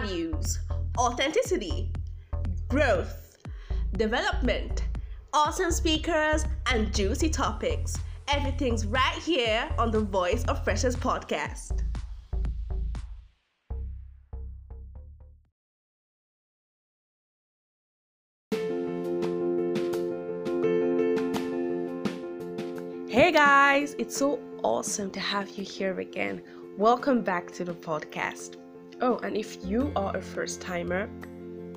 values, authenticity, growth, development, awesome speakers, and juicy topics. Everything's right here on the Voice of Freshers podcast. Hey guys, it's so awesome to have you here again. Welcome back to the podcast. Oh, and if you are a first timer,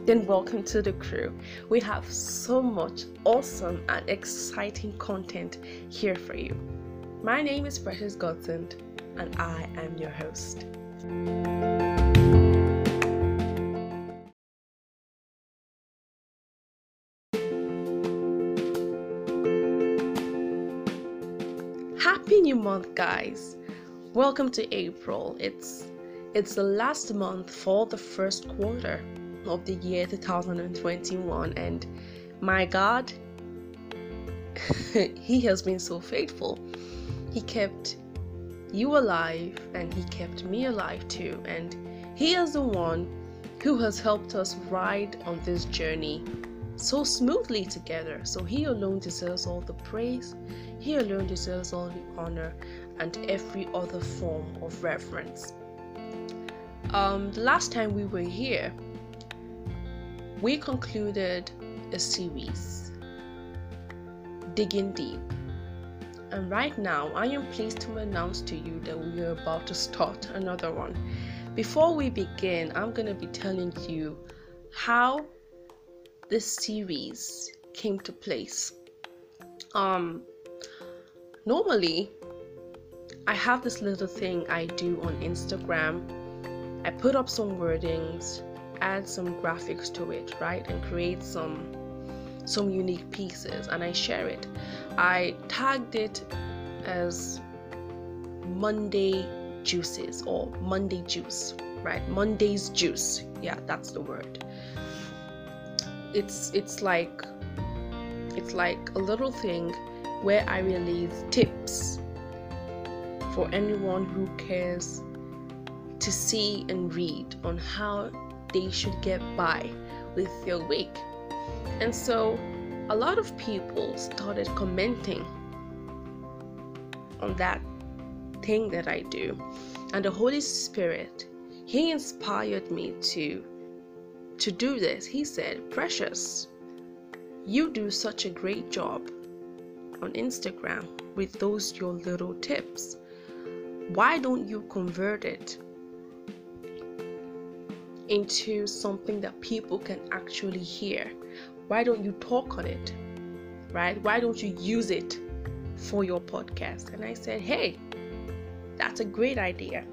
then welcome to the crew. We have so much awesome and exciting content here for you. My name is Precious Godsend, and I am your host. Happy new month, guys! Welcome to April. It's it's the last month for the first quarter of the year 2021 and my God he has been so faithful. He kept you alive and he kept me alive too and he is the one who has helped us ride on this journey so smoothly together. So he alone deserves all the praise. He alone deserves all the honor and every other form of reverence. Um, the last time we were here, we concluded a series, Digging Deep. And right now, I am pleased to announce to you that we are about to start another one. Before we begin, I'm going to be telling you how this series came to place. Um, normally, I have this little thing I do on Instagram. I put up some wordings, add some graphics to it, right? And create some some unique pieces and I share it. I tagged it as Monday juices or Monday juice, right? Monday's juice. Yeah, that's the word. It's it's like it's like a little thing where I release tips for anyone who cares to see and read on how they should get by with their week. And so a lot of people started commenting on that thing that I do. And the Holy Spirit, he inspired me to to do this. He said, "Precious, you do such a great job on Instagram with those your little tips. Why don't you convert it into something that people can actually hear? Why don't you talk on it? Right? Why don't you use it for your podcast? And I said, hey, that's a great idea.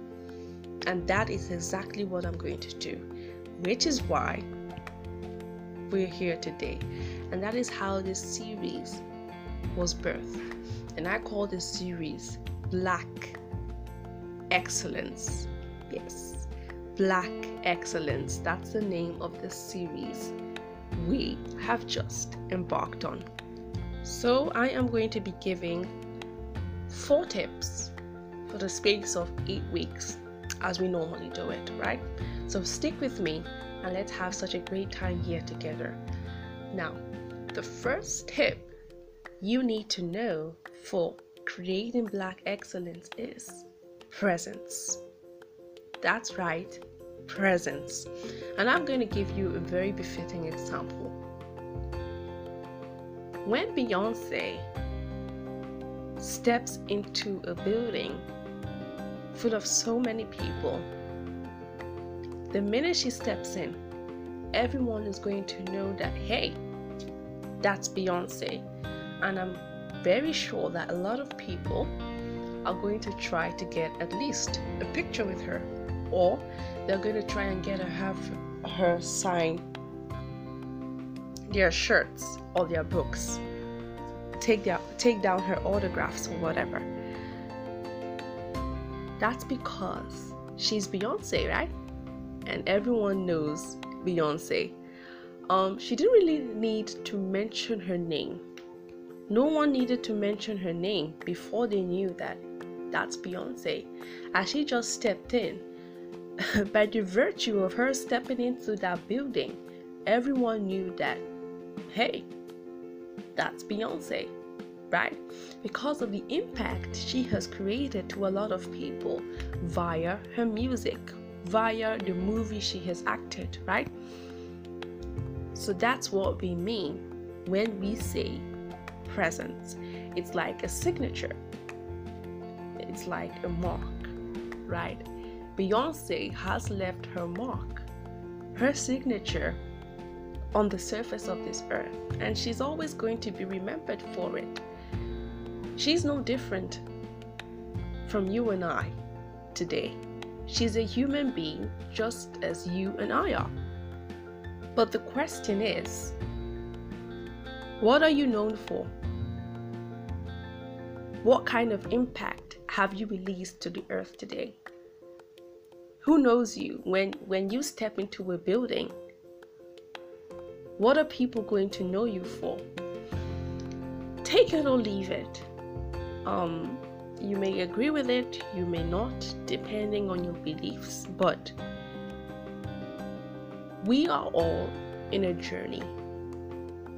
And that is exactly what I'm going to do, which is why we're here today. And that is how this series was birthed. And I call this series Black Excellence. Yes, Black Excellence. That's the name of the series we have just embarked on. So, I am going to be giving four tips for the space of eight weeks as we normally do it, right? So, stick with me and let's have such a great time here together. Now, the first tip you need to know for creating black excellence is presence. That's right, presence. And I'm going to give you a very befitting example. When Beyonce steps into a building full of so many people, the minute she steps in, everyone is going to know that, hey, that's Beyonce. And I'm very sure that a lot of people are going to try to get at least a picture with her, or they're going to try and get her have her sign their shirts or their books, take their take down her autographs or whatever. That's because she's Beyonce, right? And everyone knows Beyonce. Um, she didn't really need to mention her name. No one needed to mention her name before they knew that that's Beyonce. As she just stepped in, by the virtue of her stepping into that building, everyone knew that, hey, that's Beyonce, right? Because of the impact she has created to a lot of people via her music, via the movie she has acted, right? So that's what we mean when we say presence. It's like a signature, it's like a mark, right? Beyonce has left her mark, her signature on the surface of this earth, and she's always going to be remembered for it. She's no different from you and I today. She's a human being just as you and I are. But the question is what are you known for? What kind of impact have you released to the earth today? Who knows you when, when you step into a building? What are people going to know you for? Take it or leave it. Um, you may agree with it, you may not, depending on your beliefs, but we are all in a journey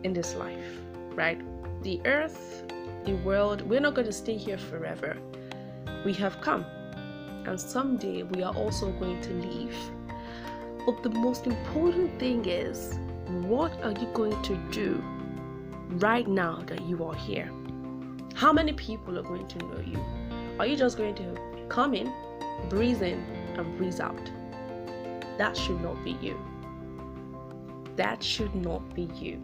in this life, right? The earth, the world, we're not going to stay here forever. We have come, and someday we are also going to leave. But the most important thing is, what are you going to do right now that you are here? How many people are going to know you? Are you just going to come in, breathe in, and breathe out? That should not be you. That should not be you.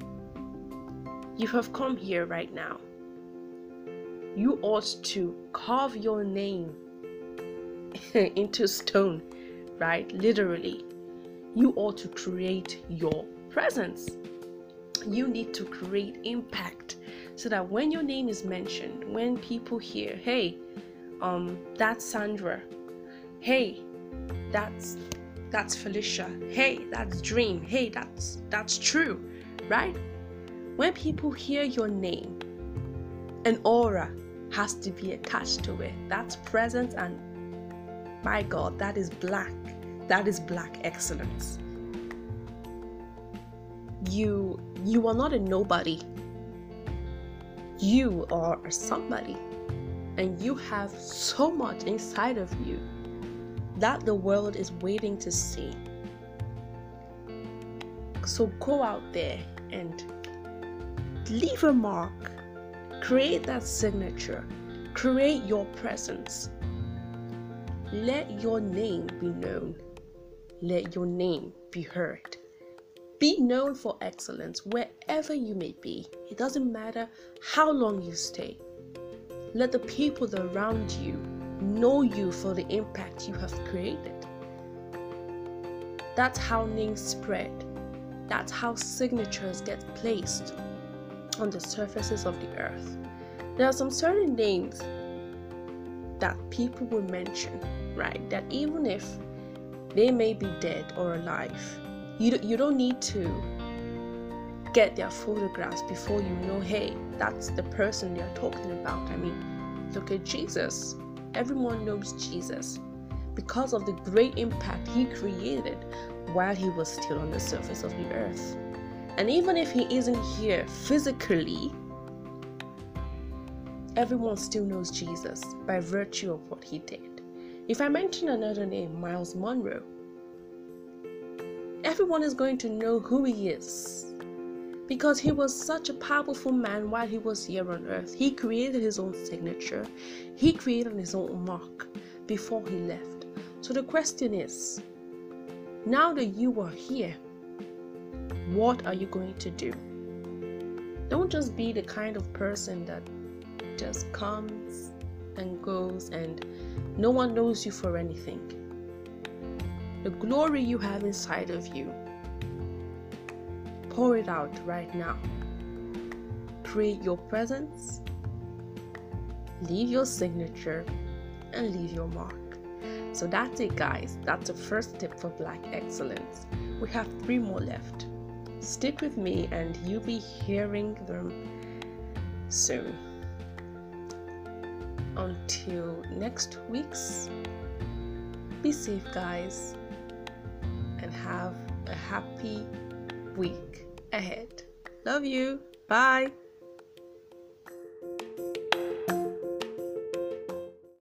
You have come here right now. You ought to carve your name into stone, right? Literally. You ought to create your presence. You need to create impact so that when your name is mentioned, when people hear, hey, um, that's Sandra, hey, that's that's Felicia, hey, that's Dream, hey, that's that's true, right? When people hear your name, an aura has to be attached to it. That's presence and my God, that is black. That is black excellence. You you are not a nobody you are a somebody and you have so much inside of you that the world is waiting to see. So go out there and leave a mark, create that signature, create your presence. Let your name be known, let your name be heard. Be known for excellence wherever you may be. It doesn't matter how long you stay. Let the people around you know you for the impact you have created. That's how names spread. That's how signatures get placed on the surfaces of the earth. There are some certain names that people will mention, right? That even if they may be dead or alive, you, you don't need to get their photographs before you know, hey, that's the person they're talking about. I mean, look at Jesus. Everyone knows Jesus because of the great impact he created while he was still on the surface of the earth. And even if he isn't here physically, everyone still knows Jesus by virtue of what he did. If I mention another name, Myles Munroe, everyone is going to know who he is. Because he was such a powerful man while he was here on earth. He created his own signature, he created his own mark before he left. So the question is now that you are here, what are you going to do? Don't just be the kind of person that just comes and goes and no one knows you for anything the glory you have inside of you. Pour it out right now. Create your presence, leave your signature, and leave your mark. So that's it, guys. That's the first tip for Black Excellence. We have three more left. Stick with me, and you'll be hearing them soon until next week's, be safe, guys, and have a happy week ahead. Love you. Bye.